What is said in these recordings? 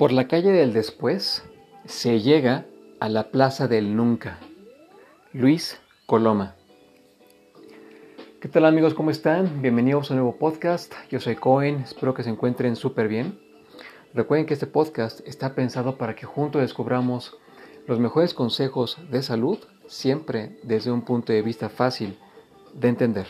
Por la calle del después se llega a la plaza del nunca. Luis Coloma. ¿Qué tal amigos? ¿Cómo están? Bienvenidos a un nuevo podcast. Yo soy Cohen, espero que se encuentren súper bien. Recuerden que este podcast está pensado para que juntos descubramos los mejores consejos de salud, siempre desde un punto de vista fácil de entender.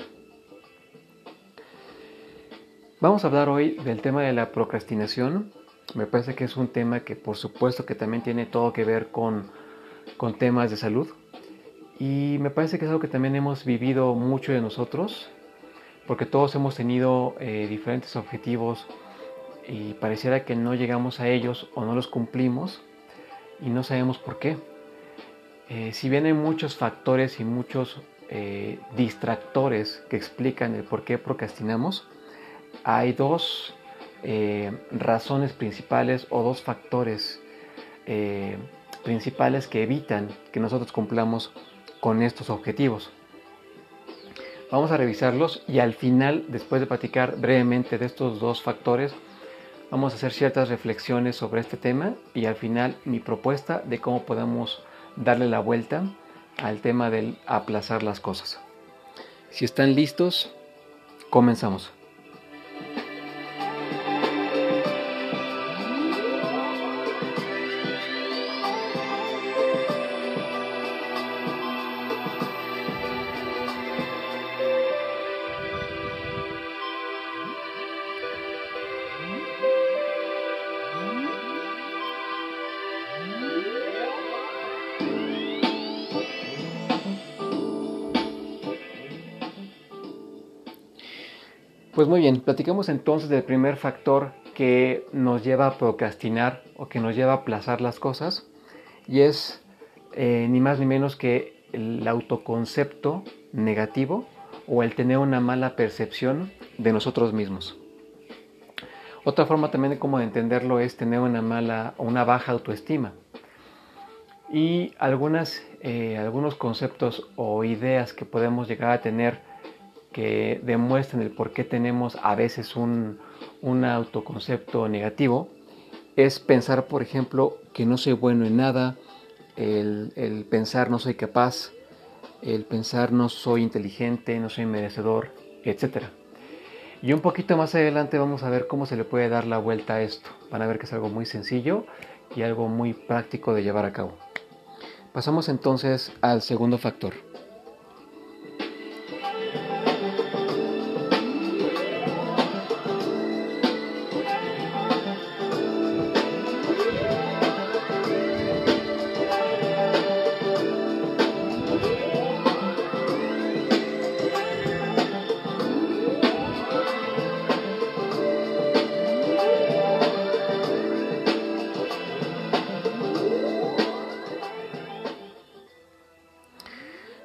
Vamos a hablar hoy del tema de la procrastinación me parece que es un tema que por supuesto que también tiene todo que ver con, con temas de salud. Y me parece que es algo que también hemos vivido mucho de nosotros, porque todos hemos tenido eh, diferentes objetivos y pareciera que no llegamos a ellos o no los cumplimos y no sabemos por qué. Eh, si bien hay muchos factores y muchos eh, distractores que explican el por qué procrastinamos, hay dos eh, razones principales o dos factores eh, principales que evitan que nosotros cumplamos con estos objetivos. Vamos a revisarlos y al final, después de platicar brevemente de estos dos factores, vamos a hacer ciertas reflexiones sobre este tema y al final mi propuesta de cómo podemos darle la vuelta al tema del aplazar las cosas. Si están listos, comenzamos. Pues muy bien, platicamos entonces del primer factor que nos lleva a procrastinar o que nos lleva a aplazar las cosas y es eh, ni más ni menos que el autoconcepto negativo o el tener una mala percepción de nosotros mismos. Otra forma también de cómo entenderlo es tener una mala o una baja autoestima. Y algunas, eh, algunos conceptos o ideas que podemos llegar a tener que demuestren el por qué tenemos a veces un, autoconcepto negativo es pensar, por ejemplo, que no soy bueno en nada, el, el, pensar no soy capaz, el pensar no soy inteligente, no soy merecedor, etc. Y un poquito más adelante vamos a ver cómo se le puede dar la vuelta a esto. Van a ver que es algo muy sencillo y algo muy práctico de llevar a cabo. Pasamos entonces al segundo factor.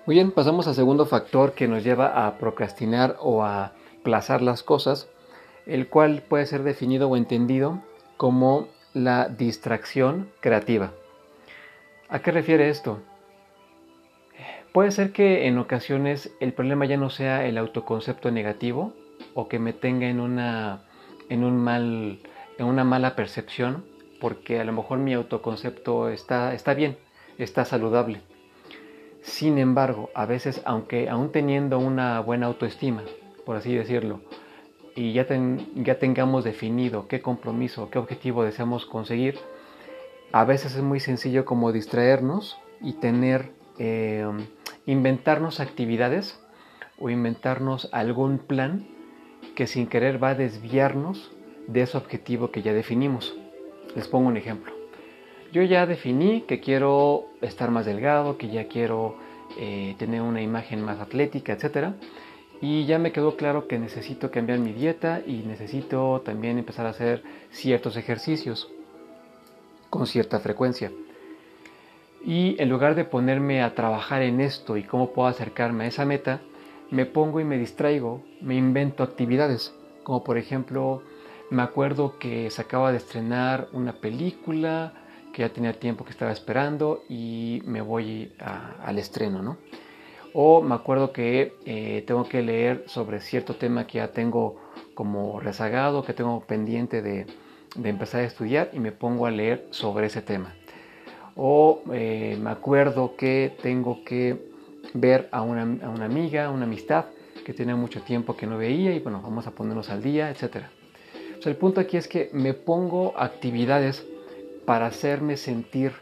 Muy bien, pasamos al segundo factor que nos lleva a procrastinar o a aplazar las cosas, el cual puede ser definido o entendido como la distracción creativa. ¿A qué refiere esto? Puede ser que en ocasiones el problema ya no sea el autoconcepto negativo o que me tenga en una, en un mal, en una mala percepción, porque a lo mejor mi autoconcepto está, está bien, está saludable sin embargo, a veces, aunque aún teniendo una buena autoestima, por así decirlo, y ya, ya tengamos definido qué compromiso, qué objetivo deseamos conseguir, a veces es muy sencillo como distraernos y tener, eh, inventarnos actividades o inventarnos algún plan que sin querer va a desviarnos de ese objetivo que ya definimos. Les pongo un ejemplo yo ya definí que quiero estar más delgado, que ya quiero eh, tener una imagen más atlética, etc. y ya me quedó claro que necesito cambiar mi dieta y necesito también empezar a hacer ciertos ejercicios con cierta frecuencia. Y en lugar de ponerme a trabajar en esto y cómo puedo acercarme a esa meta, me pongo y me distraigo, me invento actividades, como por ejemplo, me acuerdo que se acaba de estrenar una película que ya tenía tiempo que estaba esperando y me voy al estreno, ¿no? O me acuerdo que eh, tengo que leer sobre cierto tema que ya tengo como rezagado, que tengo pendiente de, empezar a estudiar y me pongo a leer sobre ese tema. O eh, me acuerdo que tengo que ver a una, a una amiga, una amistad que tenía mucho tiempo que no veía y bueno, vamos a ponernos al día, etc. el punto aquí es que me pongo actividades para hacerme sentir,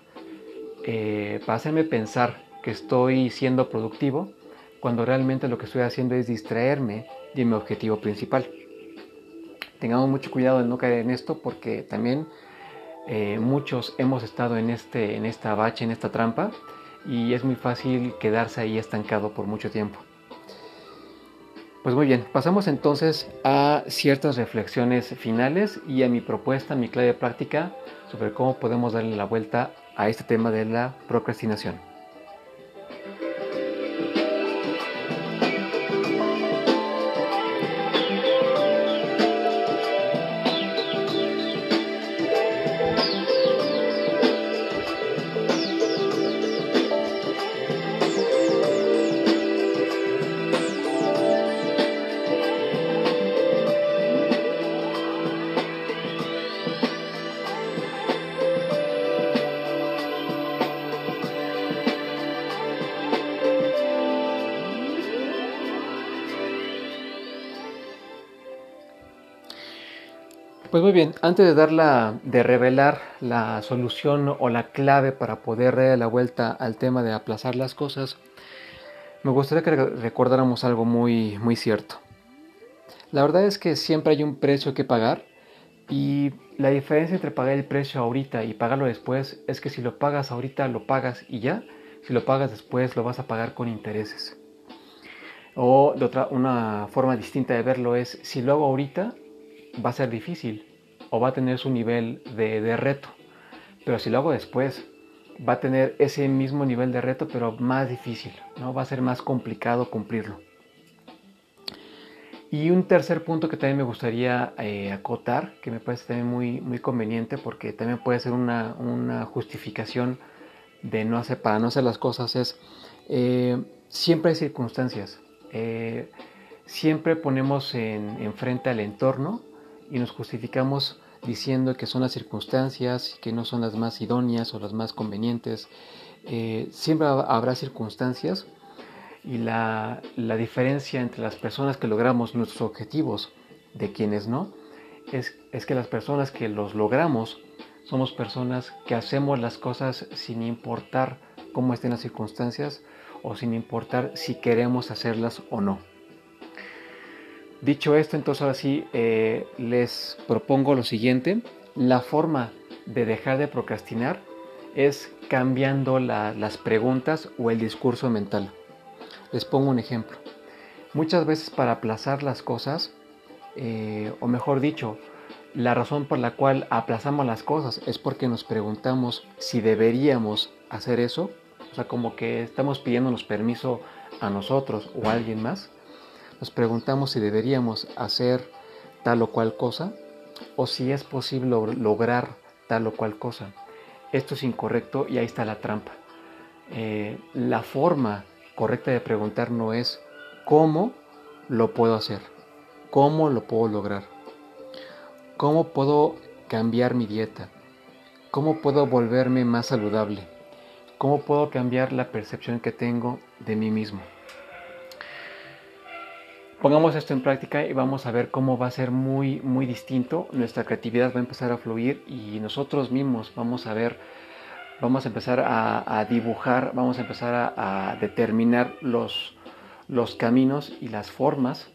eh, para hacerme pensar que estoy siendo productivo cuando realmente lo que estoy haciendo es distraerme de mi objetivo principal. Tengamos mucho cuidado de no caer en esto porque también eh, muchos hemos estado en, este, en esta bache, en esta trampa y es muy fácil quedarse ahí estancado por mucho tiempo. Pues muy bien, pasamos entonces a ciertas reflexiones finales y a mi propuesta, mi clave práctica sobre cómo podemos darle la vuelta a este tema de la procrastinación. Pues muy bien, antes de dar la, de revelar la solución o la clave para poder dar la vuelta al tema de aplazar las cosas, me gustaría que recordáramos algo muy, muy cierto. La verdad es que siempre hay un precio que pagar y la diferencia entre pagar el precio ahorita y pagarlo después es que si lo pagas ahorita lo pagas y ya, si lo pagas después lo vas a pagar con intereses. O de otra, una forma distinta de verlo es si lo hago ahorita va a ser difícil o va a tener su nivel de, reto. Pero si lo hago después, va a tener ese mismo nivel de reto, pero más difícil, ¿no? Va a ser más complicado cumplirlo. Y un tercer punto que también me gustaría eh, acotar, que me parece también muy, muy conveniente, porque también puede ser una, justificación de no hacer, para no hacer las cosas, es eh, siempre hay circunstancias. Eh, siempre ponemos en, enfrente al entorno y nos justificamos diciendo que son las circunstancias, que no son las más idóneas o las más convenientes. Eh, siempre habrá circunstancias y la, diferencia entre las personas que logramos nuestros objetivos de quienes no es, es que las personas que los logramos somos personas que hacemos las cosas sin importar cómo estén las circunstancias o sin importar si queremos hacerlas o no. Dicho esto, entonces ahora sí eh, les propongo lo siguiente. La forma de dejar de procrastinar es cambiando las preguntas o el discurso mental. Les pongo un ejemplo. Muchas veces para aplazar las cosas, eh, o mejor dicho, la razón por la cual aplazamos las cosas es porque nos preguntamos si deberíamos hacer eso. O sea, como que estamos pidiéndonos permiso a nosotros o a alguien más nos preguntamos si deberíamos hacer tal o cual cosa o si es posible lograr tal o cual cosa. Esto es incorrecto y ahí está la trampa. Eh, la forma correcta de preguntar no es cómo lo puedo hacer, cómo lo puedo lograr, cómo puedo cambiar mi dieta, cómo puedo volverme más saludable, cómo puedo cambiar la percepción que tengo de mí mismo. Pongamos esto en práctica y vamos a ver cómo va a ser muy, muy distinto. Nuestra creatividad va a empezar a fluir y nosotros mismos vamos a ver, vamos a empezar a, dibujar, vamos a empezar a, determinar los, los caminos y las formas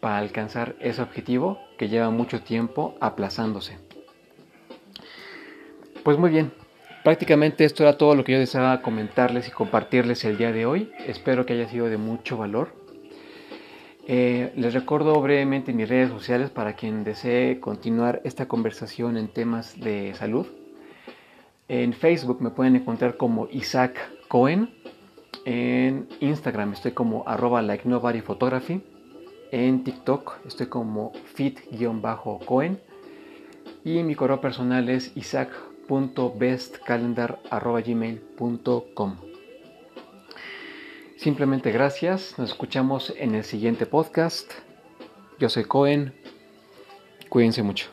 para alcanzar ese objetivo que lleva mucho tiempo aplazándose. Pues muy bien, prácticamente esto era todo lo que yo deseaba comentarles y compartirles el día de hoy. Espero que haya sido de mucho valor. Eh, les recuerdo brevemente mis redes sociales para quien desee continuar esta conversación en temas de salud. En Facebook me pueden encontrar como Isaac Cohen. En Instagram estoy como arroba like nobody photography. En TikTok estoy como fit-cohen. Y mi correo personal es isaac.bestcalendar.gmail.com Simplemente gracias. Nos escuchamos en el siguiente podcast. Yo soy Cohen. Cuídense mucho.